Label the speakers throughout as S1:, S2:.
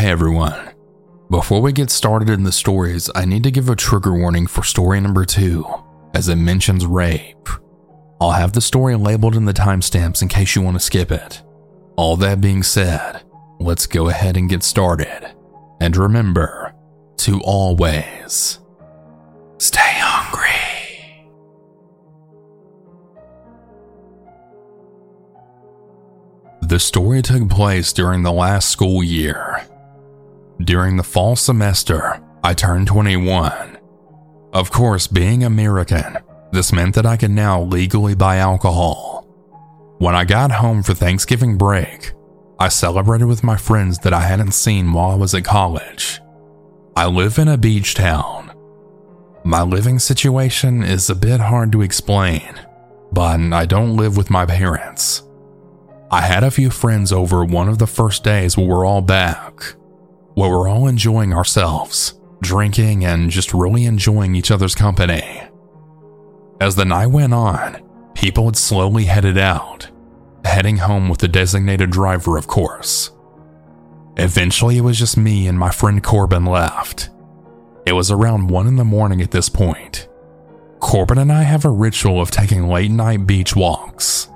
S1: Hey everyone. Before we get started in the stories, I need to give a trigger warning for story number two, as it mentions rape. I'll have the story labeled in the timestamps in case you want to skip it. All that being said, let's go ahead and get started. And remember to always stay hungry. The story took place during the last school year. During the fall semester, I turned 21. Of course, being American, this meant that I could now legally buy alcohol. When I got home for Thanksgiving break, I celebrated with my friends that I hadn't seen while I was at college. I live in a beach town. My living situation is a bit hard to explain, but I don't live with my parents. I had a few friends over one of the first days we were all back, where we're all enjoying ourselves, drinking, and just really enjoying each other's company. As the night went on, people had slowly headed out, heading home with the designated driver, of course. Eventually, it was just me and my friend Corbin left. It was around 1 in the morning at this point. Corbin and I have a ritual of taking late night beach walks.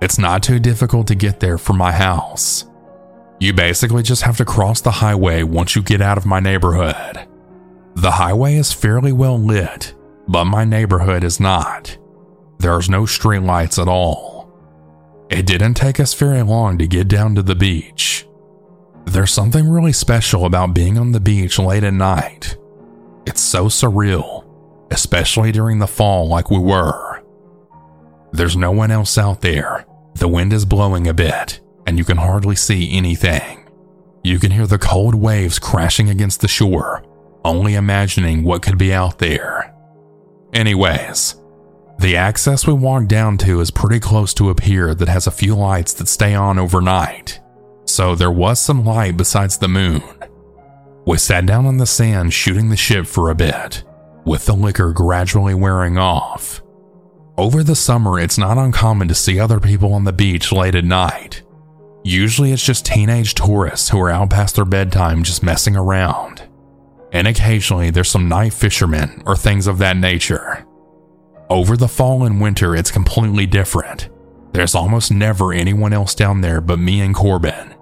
S1: It's not too difficult to get there from my house. You basically just have to cross the highway once you get out of my neighborhood. The highway is fairly well lit, but my neighborhood is not. There's no streetlights at all. It didn't take us very long to get down to the beach. There's something really special about being on the beach late at night. It's so surreal, especially during the fall like we were. There's no one else out there. The wind is blowing a bit, and you can hardly see anything. You can hear the cold waves crashing against the shore, only imagining what could be out there. Anyways, the access we walked down to is pretty close to a pier that has a few lights that stay on overnight, so there was some light besides the moon. We sat down on the sand shooting the ship for a bit, with the liquor gradually wearing off. Over the summer, it's not uncommon to see other people on the beach late at night. Usually, it's just teenage tourists who are out past their bedtime just messing around. And occasionally, there's some night fishermen or things of that nature. Over the fall and winter, it's completely different. There's almost never anyone else down there but me and Corbin.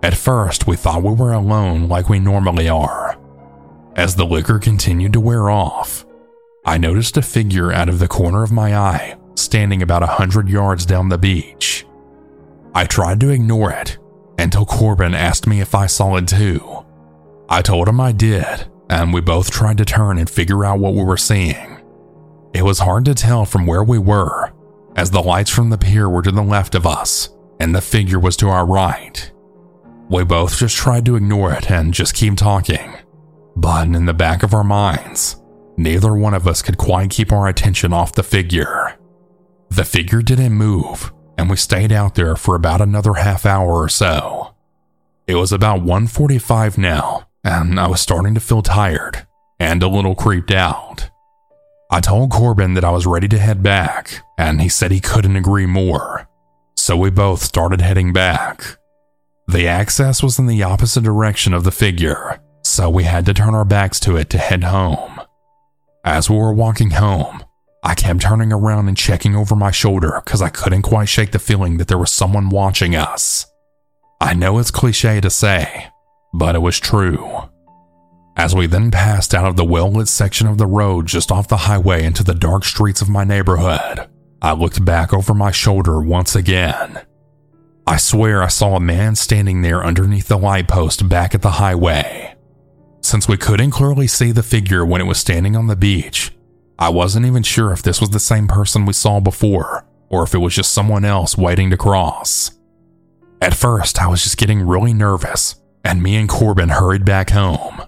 S1: At first, we thought we were alone like we normally are. As the liquor continued to wear off, I noticed a figure out of the corner of my eye standing about a hundred yards down the beach. I tried to ignore it until Corbin asked me if I saw it too. I told him I did, and we both tried to turn and figure out what we were seeing. It was hard to tell from where we were, as the lights from the pier were to the left of us and the figure was to our right. We both just tried to ignore it and just keep talking. But in the back of our minds, neither one of us could quite keep our attention off the figure. The figure didn't move, and we stayed out there for about another half hour or so. It was about 1:45 now, and I was starting to feel tired and a little creeped out. I told Corbin that I was ready to head back, and he said he couldn't agree more. So we both started heading back. The access was in the opposite direction of the figure, so we had to turn our backs to it to head home. As we were walking home, I kept turning around and checking over my shoulder because I couldn't quite shake the feeling that there was someone watching us. I know it's cliche to say, but it was true. As we then passed out of the well lit section of the road just off the highway into the dark streets of my neighborhood, I looked back over my shoulder once again. I swear I saw a man standing there underneath the light post back at the highway. Since we couldn't clearly see the figure when it was standing on the beach, I wasn't even sure if this was the same person we saw before or if it was just someone else waiting to cross. At first, I was just getting really nervous, and me and Corbin hurried back home.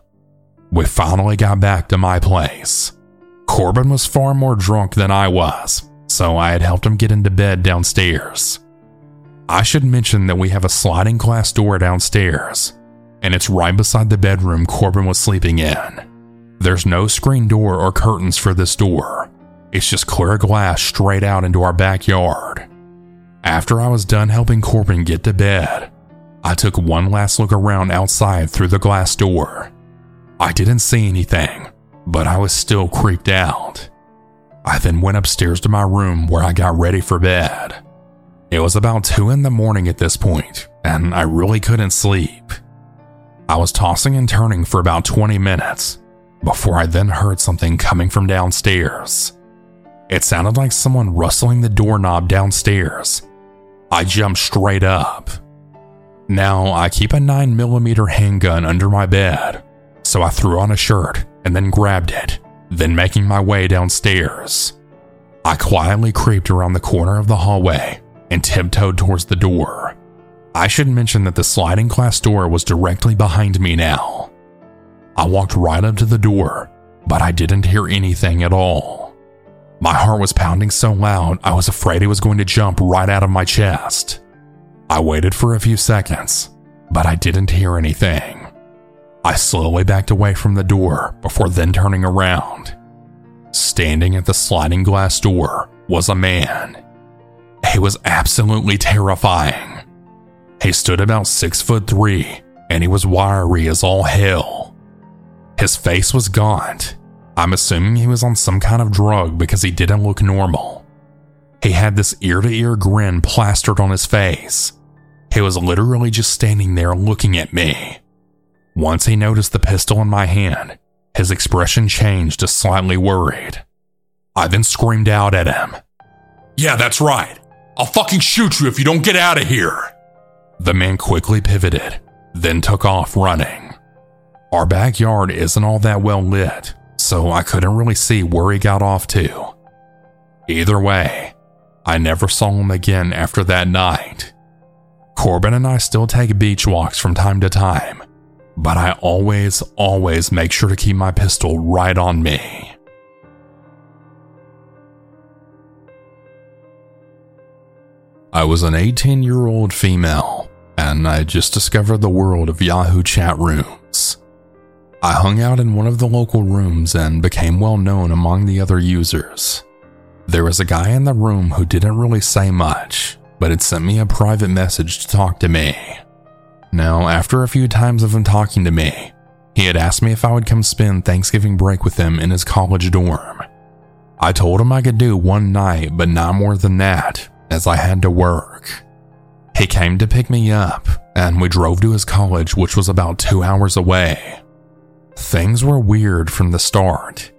S1: We finally got back to my place. Corbin was far more drunk than I was, so I had helped him get into bed downstairs. I should mention that we have a sliding glass door downstairs, and it's right beside the bedroom Corbin was sleeping in. There's no screen door or curtains for this door. It's just clear glass straight out into our backyard. After I was done helping Corbin get to bed, I took one last look around outside through the glass door. I didn't see anything, but I was still creeped out. I then went upstairs to my room where I got ready for bed. It was about 2 in the morning at this point, and I really couldn't sleep. I was tossing and turning for about 20 minutes before I then heard something coming from downstairs. It sounded like someone rustling the doorknob downstairs. I jumped straight up. Now, I keep a 9mm handgun under my bed, so I threw on a shirt and then grabbed it, then making my way downstairs. I quietly creeped around the corner of the hallway and tiptoed towards the door. I should mention that the sliding glass door was directly behind me now. I walked right up to the door, but I didn't hear anything at all. My heart was pounding so loud I was afraid it was going to jump right out of my chest. I waited for a few seconds, but I didn't hear anything. I slowly backed away from the door before then turning around. Standing at the sliding glass door was a man. He was absolutely terrifying. He stood about six foot three and he was wiry as all hell. His face was gaunt. I'm assuming he was on some kind of drug because he didn't look normal. He had this ear to ear grin plastered on his face. He was literally just standing there looking at me. Once he noticed the pistol in my hand, his expression changed to slightly worried. I then screamed out at him. Yeah, that's right. I'll fucking shoot you if you don't get out of here. The man quickly pivoted, then took off running. Our backyard isn't all that well lit, so I couldn't really see where he got off to. Either way, I never saw him again after that night. Corbin and I still take beach walks from time to time, but I always, always make sure to keep my pistol right on me. I was an 18 year old female, and I just discovered the world of Yahoo chat rooms. I hung out in one of the local rooms and became well known among the other users. There was a guy in the room who didn't really say much, but had sent me a private message to talk to me. Now, after a few times of him talking to me, he had asked me if I would come spend Thanksgiving break with him in his college dorm. I told him I could do one night, but not more than that, as I had to work. He came to pick me up, and we drove to his college, which was about two hours away. Things were weird from the start.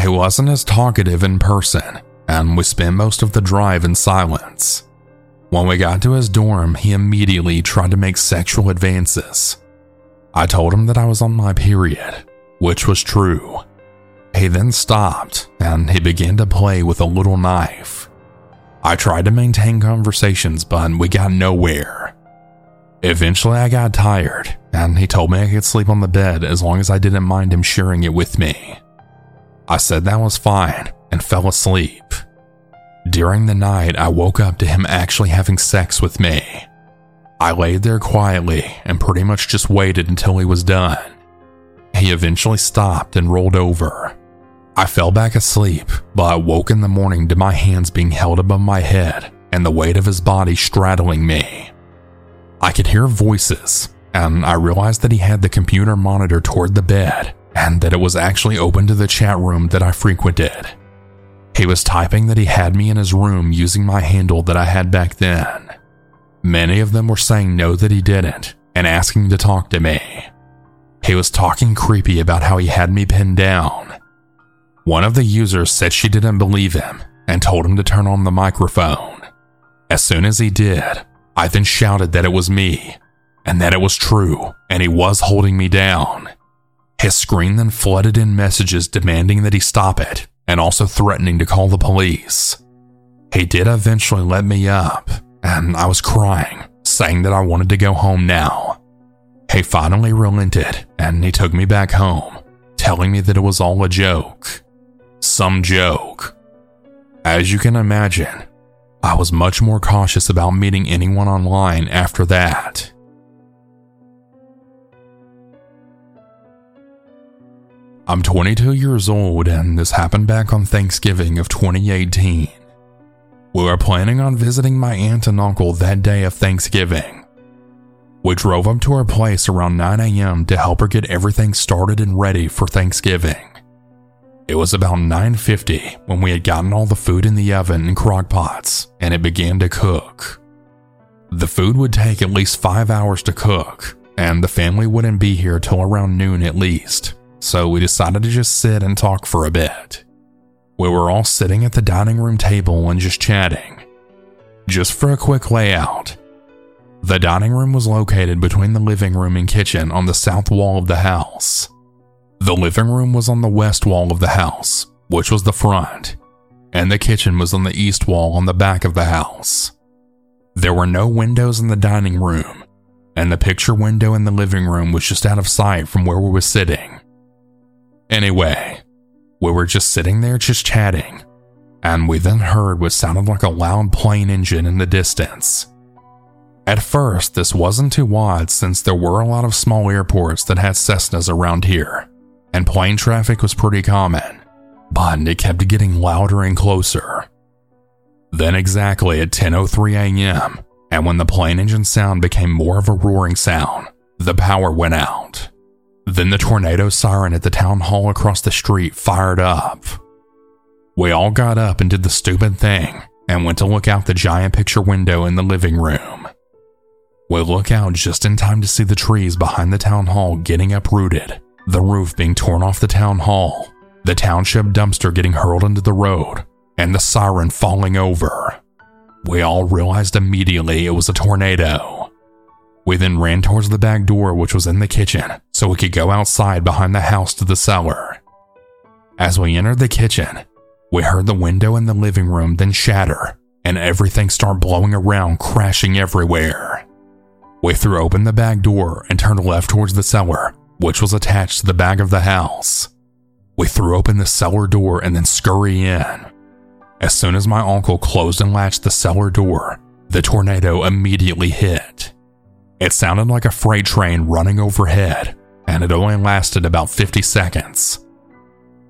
S1: He wasn't as talkative in person, and we spent most of the drive in silence. When we got to his dorm, he immediately tried to make sexual advances. I told him that I was on my period, which was true. He then stopped and he began to play with a little knife. I tried to maintain conversations, but we got nowhere. Eventually, I got tired, and he told me I could sleep on the bed as long as I didn't mind him sharing it with me. I said that was fine and fell asleep. During the night, I woke up to him actually having sex with me. I laid there quietly and pretty much just waited until he was done. He eventually stopped and rolled over. I fell back asleep, but I woke in the morning to my hands being held above my head and the weight of his body straddling me. I could hear voices, and I realized that he had the computer monitor toward the bed and that it was actually open to the chat room that I frequented. He was typing that he had me in his room using my handle that I had back then. Many of them were saying no that he didn't and asking to talk to me. He was talking creepy about how he had me pinned down. One of the users said she didn't believe him and told him to turn on the microphone. As soon as he did, I then shouted that it was me and that it was true and he was holding me down. His screen then flooded in messages demanding that he stop it and also threatening to call the police. He did eventually let me up, and I was crying, saying that I wanted to go home now. He finally relented and he took me back home, telling me that it was all a joke. Some joke. As you can imagine, I was much more cautious about meeting anyone online after that. I'm 22 years old, and this happened back on Thanksgiving of 2018. We were planning on visiting my aunt and uncle that day of Thanksgiving. We drove up to her place around 9 a.m. to help her get everything started and ready for Thanksgiving. It was about 9:50 when we had gotten all the food in the oven and crock pots and it began to cook. The food would take at least 5 hours to cook, and the family wouldn't be here till around noon at least. So we decided to just sit and talk for a bit. We were all sitting at the dining room table and just chatting. Just for a quick layout, the dining room was located between the living room and kitchen on the south wall of the house. The living room was on the west wall of the house, which was the front, and the kitchen was on the east wall on the back of the house. There were no windows in the dining room, and the picture window in the living room was just out of sight from where we were sitting. Anyway, we were just sitting there just chatting, and we then heard what sounded like a loud plane engine in the distance. At first, this wasn't too odd since there were a lot of small airports that had Cessnas around here, and plane traffic was pretty common, but it kept getting louder and closer. Then exactly at 10:03 a.m., and when the plane engine sound became more of a roaring sound, the power went out. Then the tornado siren at the town hall across the street fired up. We all got up and did the stupid thing and went to look out the giant picture window in the living room. We look out just in time to see the trees behind the town hall getting uprooted, the roof being torn off the town hall, the township dumpster getting hurled into the road, and the siren falling over. We all realized immediately it was a tornado. We then ran towards the back door, which was in the kitchen, so we could go outside behind the house to the cellar. As we entered the kitchen, we heard the window in the living room then shatter and everything start blowing around, crashing everywhere. We threw open the back door and turned left towards the cellar, which was attached to the back of the house. We threw open the cellar door and then scurry in. As soon as my uncle closed and latched the cellar door, the tornado immediately hit. It sounded like a freight train running overhead, and it only lasted about 50 seconds.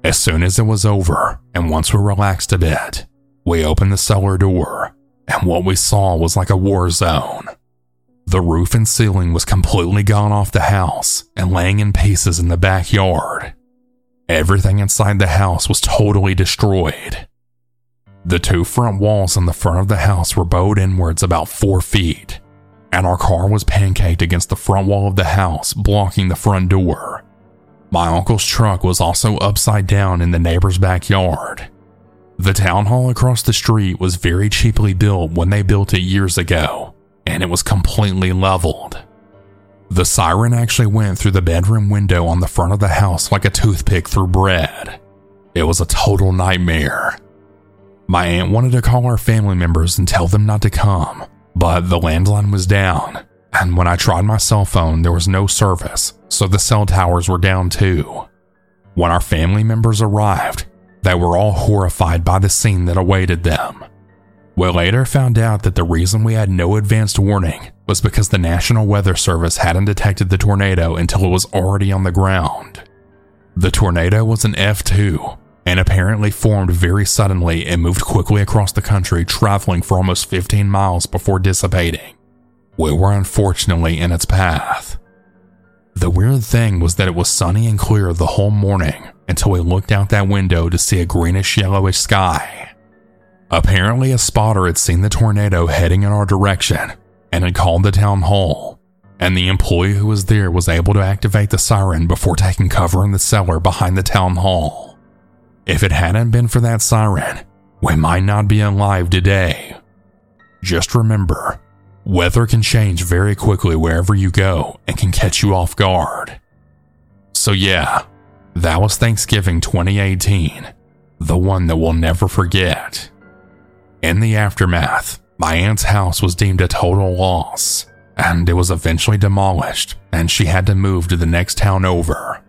S1: As soon as it was over, and once we relaxed a bit, we opened the cellar door, and what we saw was like a war zone. The roof and ceiling was completely gone off the house and laying in pieces in the backyard. Everything inside the house was totally destroyed. The two front walls in the front of the house were bowed inwards about four feet, and our car was pancaked against the front wall of the house, blocking the front door. My uncle's truck was also upside down in the neighbor's backyard. The town hall across the street was very cheaply built when they built it years ago, and it was completely leveled. The siren actually went through the bedroom window on the front of the house like a toothpick through bread. It was a total nightmare. My aunt wanted to call our family members and tell them not to come, but the landline was down, and when I tried my cell phone, there was no service, so the cell towers were down too. When our family members arrived, they were all horrified by the scene that awaited them. We later found out that the reason we had no advanced warning was because the National Weather Service hadn't detected the tornado until it was already on the ground. The tornado was an F2 and apparently formed very suddenly and moved quickly across the country, traveling for almost 15 miles before dissipating. We were unfortunately in its path. The weird thing was that it was sunny and clear the whole morning until we looked out that window to see a greenish yellowish sky. Apparently, a spotter had seen the tornado heading in our direction and had called the town hall, and the employee who was there was able to activate the siren before taking cover in the cellar behind the town hall. If it hadn't been for that siren, we might not be alive today. Just remember, weather can change very quickly wherever you go and can catch you off guard. So, yeah, that was Thanksgiving 2018, the one that we'll never forget. In the aftermath, my aunt's house was deemed a total loss, and it was eventually demolished, and she had to move to the next town over.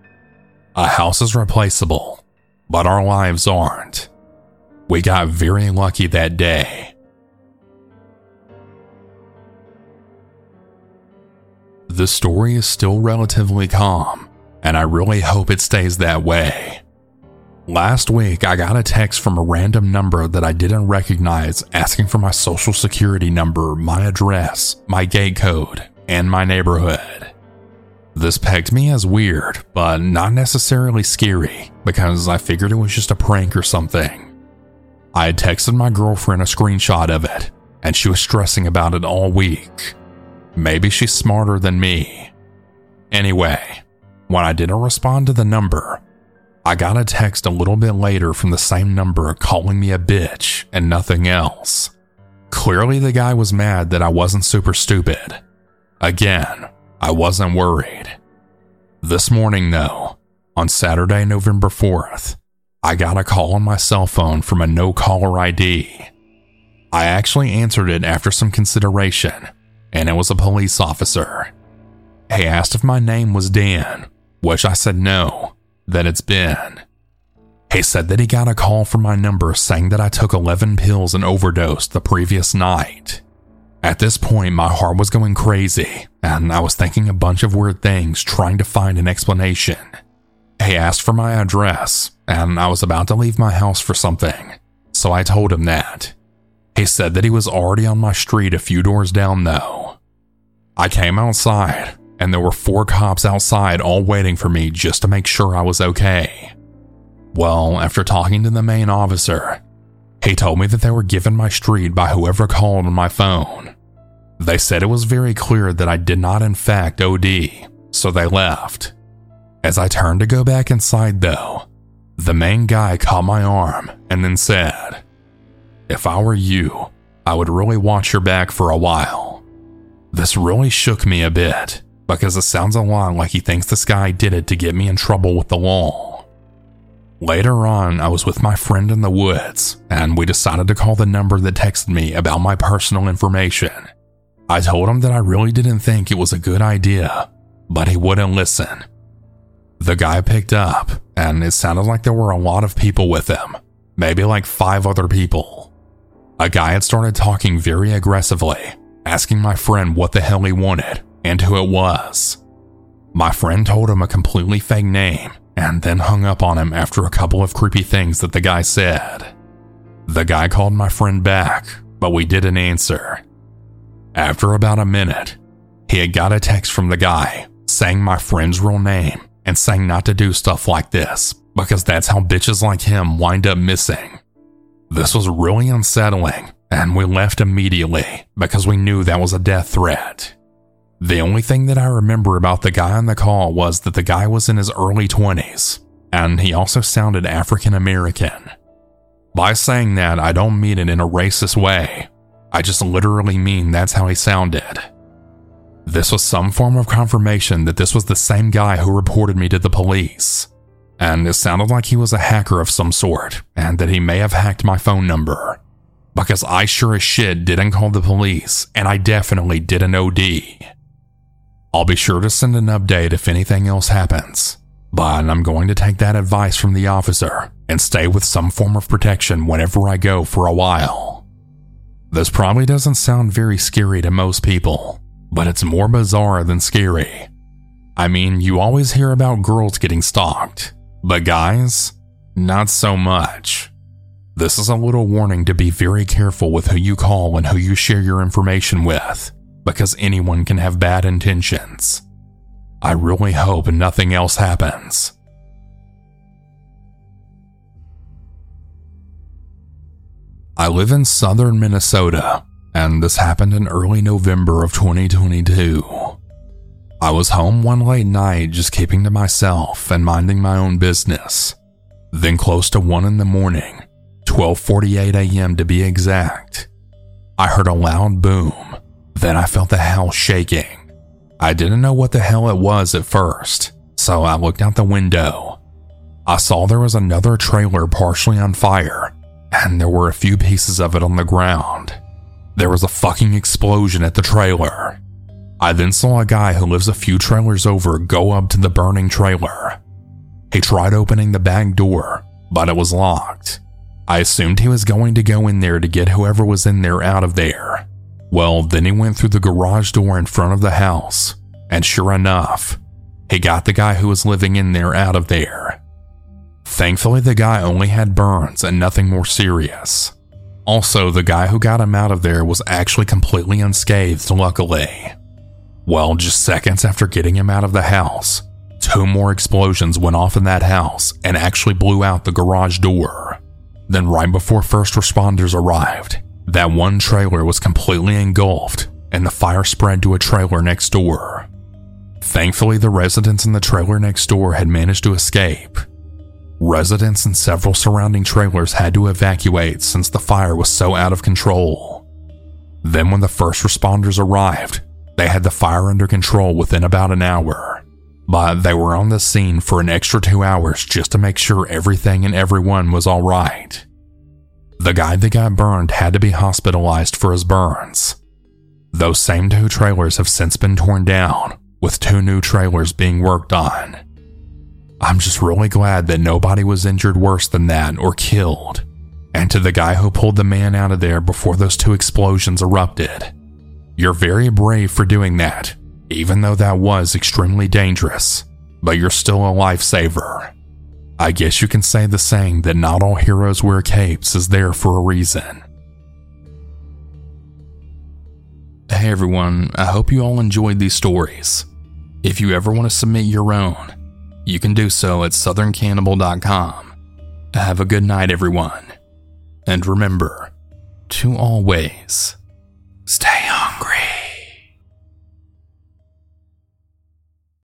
S1: A house is replaceable, but our lives aren't. We got very lucky that day. The story is still relatively calm, and I really hope it stays that way. Last week, I got a text from a random number that I didn't recognize asking for my social security number, my address, my gate code, and my neighborhood. This pegged me as weird, but not necessarily scary because I figured it was just a prank or something. I had texted my girlfriend a screenshot of it, and she was stressing about it all week. Maybe she's smarter than me. Anyway, when I didn't respond to the number, I got a text a little bit later from the same number calling me a bitch and nothing else. Clearly, the guy was mad that I wasn't super stupid. Again, I wasn't worried. This morning, though, on Saturday, November 4th, I got a call on my cell phone from a no caller ID. I actually answered it after some consideration, and it was a police officer. He asked if my name was Dan, which I said no, that it's Ben. He said that he got a call from my number saying that I took 11 pills and overdosed the previous night. At this point, my heart was going crazy, and I was thinking a bunch of weird things, trying to find an explanation. He asked for my address, and I was about to leave my house for something, so I told him that. He said that he was already on my street a few doors down, though. I came outside, and there were four cops outside all waiting for me just to make sure I was okay. Well, after talking to the main officer, he told me that they were given my street by whoever called on my phone. They said it was very clear that I did not, in fact, OD, so they left. As I turned to go back inside, though, the main guy caught my arm and then said, If I were you, I would really watch your back for a while. This really shook me a bit because it sounds a lot like he thinks this guy did it to get me in trouble with the law. Later on, I was with my friend in the woods, and we decided to call the number that texted me about my personal information. I told him that I really didn't think it was a good idea, but he wouldn't listen. The guy picked up, and it sounded like there were a lot of people with him, maybe like five other people. A guy had started talking very aggressively, asking my friend what the hell he wanted and who it was. My friend told him a completely fake name and then hung up on him after a couple of creepy things that the guy said. The guy called my friend back, but we didn't answer. After about a minute, he had got a text from the guy saying my friend's real name and saying not to do stuff like this because that's how bitches like him wind up missing. This was really unsettling, and we left immediately because we knew that was a death threat. The only thing that I remember about the guy on the call was that the guy was in his early 20s, and he also sounded African American. By saying that, I don't mean it in a racist way. I just literally mean that's how he sounded. This was some form of confirmation that this was the same guy who reported me to the police. And it sounded like he was a hacker of some sort, and that he may have hacked my phone number. Because I sure as shit didn't call the police, and I definitely didn't OD. I'll be sure to send an update if anything else happens, but I'm going to take that advice from the officer and stay with some form of protection whenever I go for a while. This probably doesn't sound very scary to most people, but it's more bizarre than scary. I mean, you always hear about girls getting stalked, but guys, not so much. This is a little warning to be very careful with who you call and who you share your information with because anyone can have bad intentions. I really hope nothing else happens. I live in southern Minnesota, and this happened in early November of 2022. I was home one late night just keeping to myself and minding my own business. Then close to 1 in the morning, 12:48 a.m. to be exact, I heard a loud boom then I felt the house shaking. I didn't know what the hell it was at first, so I looked out the window. I saw there was another trailer partially on fire, and there were a few pieces of it on the ground. There was a fucking explosion at the trailer. I then saw a guy who lives a few trailers over go up to the burning trailer. He tried opening the back door, but it was locked. I assumed he was going to go in there to get whoever was in there out of there. Well, then he went through the garage door in front of the house, and sure enough, he got the guy who was living in there out of there. Thankfully, the guy only had burns and nothing more serious. Also, the guy who got him out of there was actually completely unscathed, luckily. Well, just seconds after getting him out of the house, two more explosions went off in that house and actually blew out the garage door. Then, right before first responders arrived, that one trailer was completely engulfed and the fire spread to a trailer next door. Thankfully, the residents in the trailer next door had managed to escape. Residents in several surrounding trailers had to evacuate since the fire was so out of control. Then, when the first responders arrived, they had the fire under control within about an hour, but they were on the scene for an extra two hours just to make sure everything and everyone was alright. The guy that got burned had to be hospitalized for his burns. Those same two trailers have since been torn down, with two new trailers being worked on. I'm just really glad that nobody was injured worse than that or killed. And to the guy who pulled the man out of there before those two explosions erupted, you're very brave for doing that, even though that was extremely dangerous, but you're still a lifesaver. I guess you can say the saying that not all heroes wear capes is there for a reason. Hey everyone, I hope you all enjoyed these stories. If you ever want to submit your own, you can do so at southerncannibal.com. Have a good night, everyone. And remember to always